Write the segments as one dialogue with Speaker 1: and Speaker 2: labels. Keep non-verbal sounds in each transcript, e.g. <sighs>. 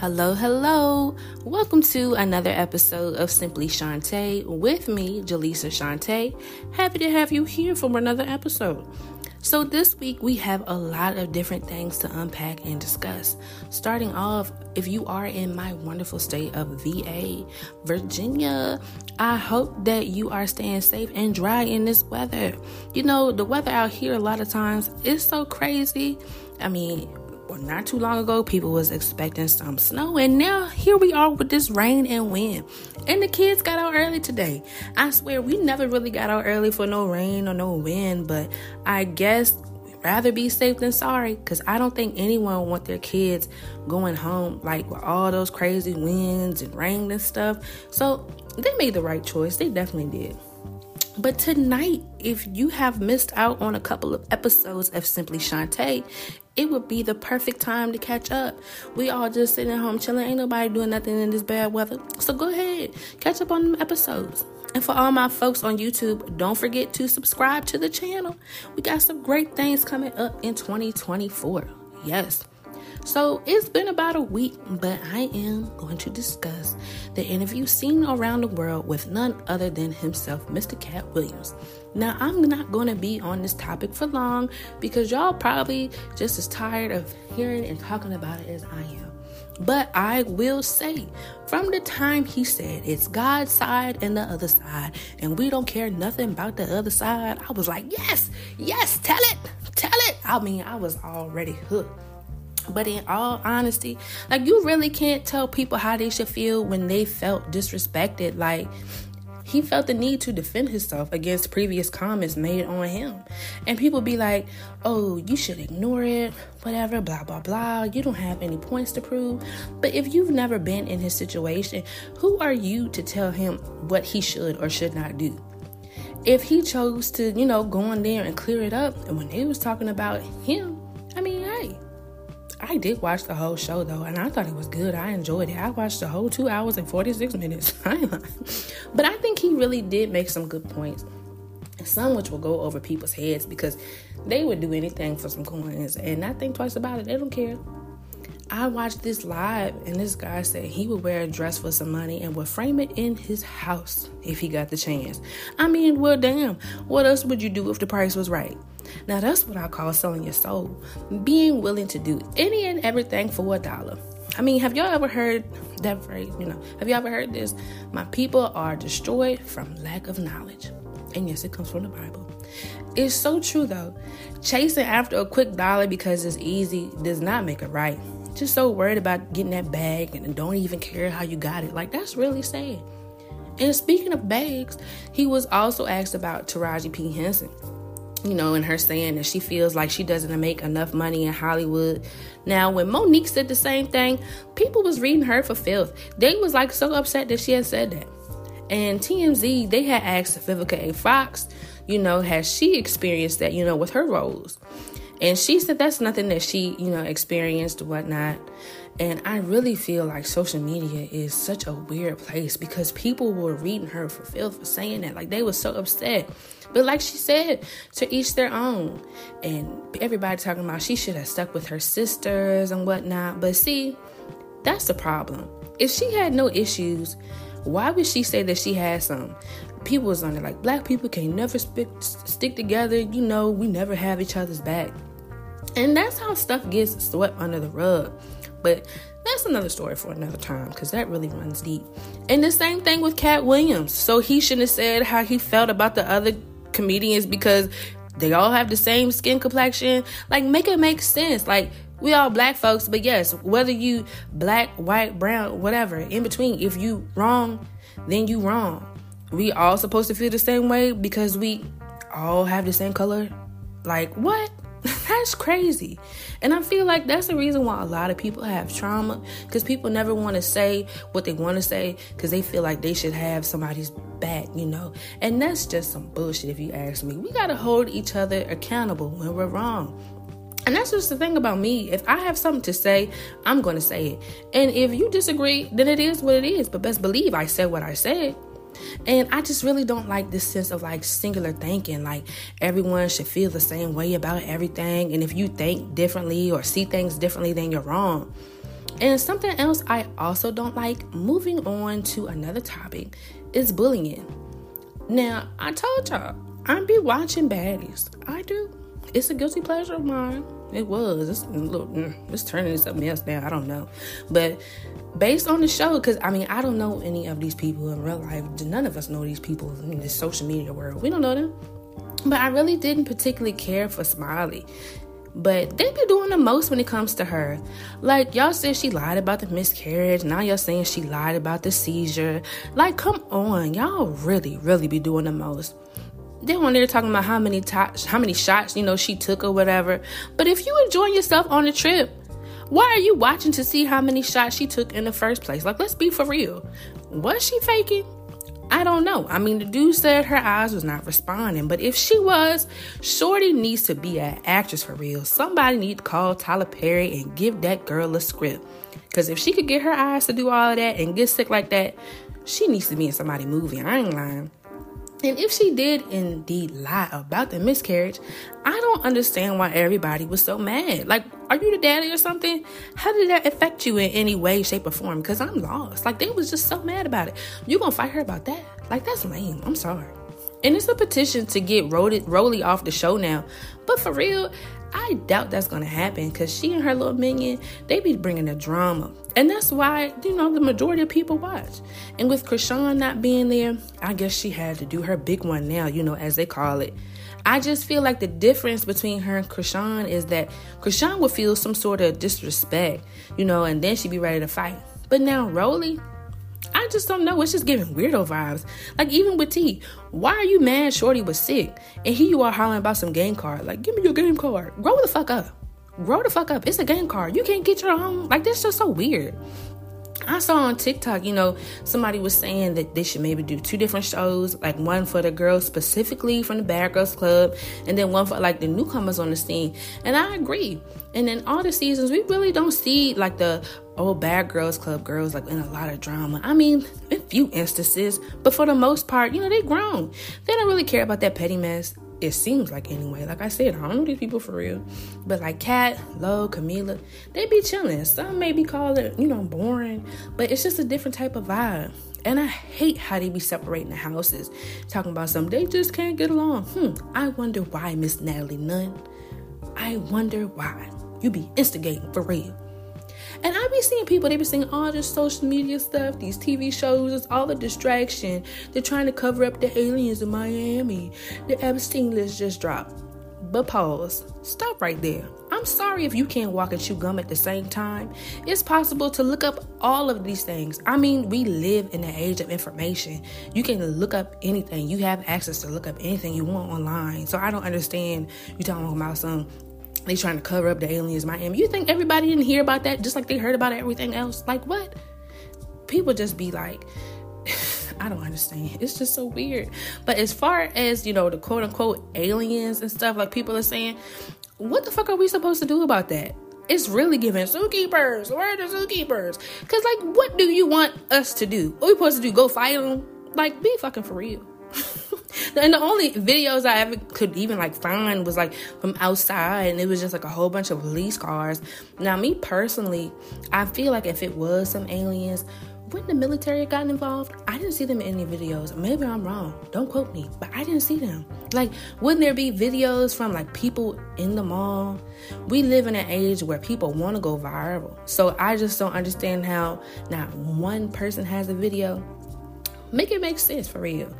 Speaker 1: Hello, hello. Welcome to another episode of Simply Shaunte with me, JaLisa Shaunte. Happy to have you here for another episode. So, this week we have a lot of different things to unpack and discuss. Starting off, if you are in my wonderful state of VA, Virginia, I hope that you are staying safe and dry in this weather. You know, the weather out here a lot of times is so crazy. I mean, not too long ago, people was expecting some snow, and now here we are with this rain and wind. And the kids got out early today. I swear, we never really got out early for no rain or no wind, but I guess rather be safe than sorry because I don't think anyone want their kids going home like with all those crazy winds and rain and stuff. So they made the right choice. They definitely did. But tonight, if you have missed out on a couple of episodes of Simply Shaunte, it would be the perfect time to catch up. We all just sitting at home chilling. Ain't nobody doing nothing in this bad weather. So go ahead, catch up on them episodes. And for all my folks on YouTube, don't forget to subscribe to the channel. We got some great things coming up in 2024. Yes. So it's been about a week, but I am going to discuss the interview seen around the world with none other than himself, Mr. Katt Williams. Now, I'm not going to be on this topic for long because y'all probably just as tired of hearing and talking about it as I am. But I will say, from the time he said it's God's side and the other side, and we don't care nothing about the other side, I was like, yes, yes, tell it, tell it. I mean, I was already hooked. But in all honesty, like you really can't tell people how they should feel when they felt disrespected. Like he felt the need to defend himself against previous comments made on him. And people be like, oh, you should ignore it, whatever, blah, blah, blah. You don't have any points to prove. But if you've never been in his situation, who are you to tell him what he should or should not do? If he chose to, you know, go in there and clear it up, and when they was talking about him, I mean, I did watch the whole show though, and I thought it was good. I enjoyed it. I watched the whole two hours and 46 minutes. <laughs> but I think he really did make some good points. Some which will go over people's heads because they would do anything for some coins and not think twice about it. They don't care. I watched this live, and this guy said he would wear a dress for some money and would frame it in his house if he got the chance. I mean, well, damn, what else would you do if the price was right? Now, that's what I call selling your soul. Being willing to do any and everything for a dollar. I mean, have y'all ever heard that phrase? You know, have y'all ever heard this? My people are destroyed from lack of knowledge. And yes, it comes from the Bible. It's so true though. Chasing after a quick dollar because it's easy does not make it right. Just so worried about getting that bag and don't even care how you got it. Like, that's really sad. And speaking of bags, he was also asked about Taraji P. Henson you know, and her saying that she feels like she doesn't make enough money in Hollywood. Now, when Mo'Nique said the same thing, people was reading her for filth. They was like so upset that she had said that. And TMZ, they had asked Vivica A. Fox, you know, has she experienced that, you know, with her roles? And she said that's nothing that she, you know, experienced whatnot. And I really feel like social media is such a weird place because people were reading her for filth for saying that. Like they were so upset. But like she said, to each their own. And everybody talking about she should have stuck with her sisters and whatnot. But see, that's the problem. If she had no issues, why would she say that she had some? People was on it like black people can never stick stick together. You know, we never have each other's back. And that's how stuff gets swept under the rug. But that's another story for another time because that really runs deep. And the same thing with Katt Williams. So he shouldn't have said how he felt about the other comedians because they all have the same skin complexion. Like, make it make sense. Like, we all black folks, but yes, whether you black, white, brown, whatever, in between, if you wrong, then you wrong. We all supposed to feel the same way because we all have the same color. Like, what? That's crazy. And I feel like that's the reason why a lot of people have trauma because people never want to say what they want to say because they feel like they should have somebody's back, you know. And that's just some bullshit if you ask me. We got to hold each other accountable when we're wrong. And that's just the thing about me. If I have something to say, I'm going to say it. And if you disagree, then it is what it is. But best believe I said what I said. And I just really don't like this sense of like singular thinking. Like everyone should feel the same way about everything. And if you think differently or see things differently, then you're wrong. And something else I also don't like, moving on to another topic, is bullying. Now, I told y'all, I be watching baddies. I do. It's a guilty pleasure of mine. It was. It's, mm, it's turning into something else now. I don't know. But based on the show, because I mean, I don't know any of these people in real life. None of us know these people in this social media world. We don't know them. But I really didn't particularly care for Smiley. But they be doing the most when it comes to her. Like y'all said she lied about the miscarriage. Now y'all saying she lied about the seizure. Like, come on, y'all really, really be doing the most. Then when they're talking about how many to- how many shots you know she took or whatever. But if you enjoying yourself on the trip, why are you watching to see how many shots she took in the first place? Like, let's be for real. Was she faking? I don't know. I mean, the dude said her eyes was not responding, but if she was, Shorty needs to be an actress for real. Somebody need to call Tyler Perry and give that girl a script. Because if she could get her eyes to do all of that and get sick like that, she needs to be in somebody's movie. I ain't lying. And if she did indeed lie about the miscarriage, I don't understand why everybody was so mad. Like, are you the daddy or something? How did that affect you in any way, shape, or form? Because I'm lost. Like, they was just so mad about it. You gonna fight her about that? Like, that's lame. I'm sorry. And it's a petition to get Rollie off the show now. But for real, I doubt that's gonna happen because she and her little minion, they be bringing the drama. And that's why, you know, the majority of people watch. And with Chrisean not being there, I guess she had to do her big one now, you know, as they call it. I just feel like the difference between her and Chrisean is that Chrisean would feel some sort of disrespect, you know, and then she'd be ready to fight. But now Rollie, I just don't know. It's just giving weirdo vibes. Like even with T, why are you mad Shorty was sick? And here you are hollering about some game card. Like, give me your game card. Grow the fuck up. Grow the fuck up. It's a game card. You can't get your own. Like, that's just so weird. I saw on TikTok, you know, somebody was saying that they should maybe do two different shows, like one for the girls specifically from the Bad Girls Club, and then one for like the newcomers on the scene. And I agree. And in all the seasons, we really don't see like the old Bad Girls Club girls like in a lot of drama. I mean, a few instances, but for the most part, you know, they grown. They don't really care about that petty mess it seems like anyway. Like I said, I don't know these people for real. But like Kat, Lo, Camila, they be chilling. Some may be called it, you know, boring, but it's just a different type of vibe. And I hate how they be separating the houses, talking about some they just can't get along. Hmm, I wonder why, Miss Natalie Nunn. I wonder why. You be instigating for real. And I be seeing people, they be seeing all this social media stuff, these TV shows, it's all the distraction. They're trying to cover up the aliens in Miami. The Epstein list just dropped. But pause. Stop right there. I'm sorry if you can't walk and chew gum at the same time. It's possible to look up all of these things. I mean, we live in an age of information. You can look up anything. You have access to look up anything you want online. So I don't understand you talking about some they trying to cover up the aliens Miami. You think everybody didn't hear about that just like they heard about everything else? Like what? People just be like, <sighs> I don't understand. It's just so weird. But as far as, you know, the quote unquote aliens and stuff, like people are saying, what the fuck are we supposed to do about that? It's really giving zookeepers. Where are the zookeepers? Because, like, what do you want us to do? What are we supposed to do? Go fight them? Like, be fucking for real. <laughs> and the only videos I ever could even like find was like from outside, and it was just like a whole bunch of police cars. Now, me personally, I feel like if it was some aliens, wouldn't the military gotten involved? I didn't see them in any videos. Maybe I'm wrong. Don't quote me, but I didn't see them. Like, wouldn't there be videos from like people in the mall? We live in an age where people want to go viral. So I just don't understand how not one person has a video. Make it make sense for real.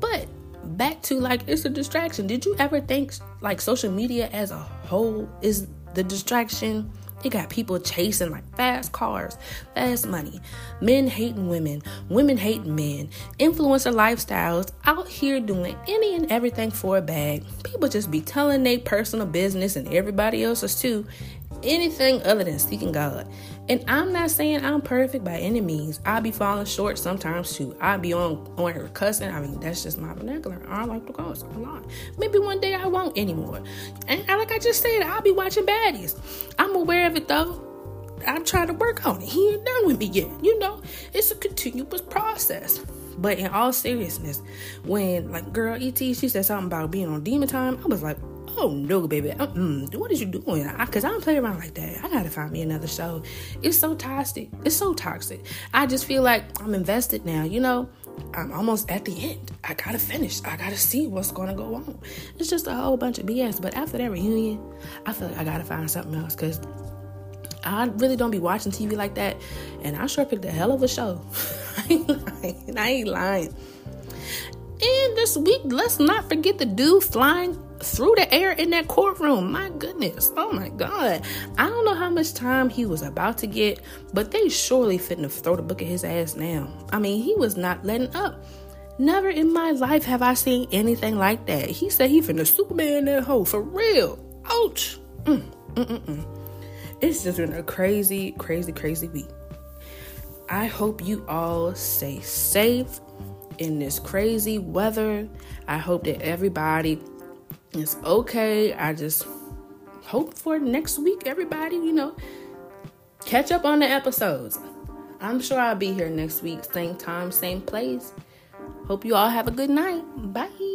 Speaker 1: But back to like it's a distraction. Did you ever think like social media as a whole is the distraction? It got people chasing like fast cars, fast money, men hating women, women hating men, influencer lifestyles, out here doing any and everything for a bag. People just be telling their personal business and everybody else's too, anything other than seeking God. And I'm not saying I'm perfect by any means. I be falling short sometimes too. I be on on her cussing. I mean, that's just my vernacular. I like to cuss a lot. Maybe one day I won't anymore. And like I just said, I'll be watching baddies. I'm aware of it though. I'm trying to work on it. He ain't done with me yet. You know, it's a continuous process. But in all seriousness, when like girl ET, she said something about being on demon time, I was like, Oh no, baby. Mm-mm. What are you doing? Because I, I don't play around like that. I gotta find me another show. It's so toxic. It's so toxic. I just feel like I'm invested now. You know, I'm almost at the end. I gotta finish. I gotta see what's gonna go on. It's just a whole bunch of BS. But after that reunion, I feel like I gotta find something else because I really don't be watching TV like that. And I sure picked a hell of a show. <laughs> I ain't lying. I ain't lying. And this week, let's not forget the dude flying through the air in that courtroom. My goodness. Oh my God. I don't know how much time he was about to get, but they surely finna throw the book at his ass now. I mean, he was not letting up. Never in my life have I seen anything like that. He said he finna Superman that hoe for real. Ouch. Mm, mm, mm, mm. It's just been a crazy, crazy, crazy week. I hope you all stay safe in this crazy weather. I hope that everybody is okay. I just hope for next week, everybody, you know, catch up on the episodes. I'm sure I'll be here next week, same time, same place. Hope you all have a good night. Bye.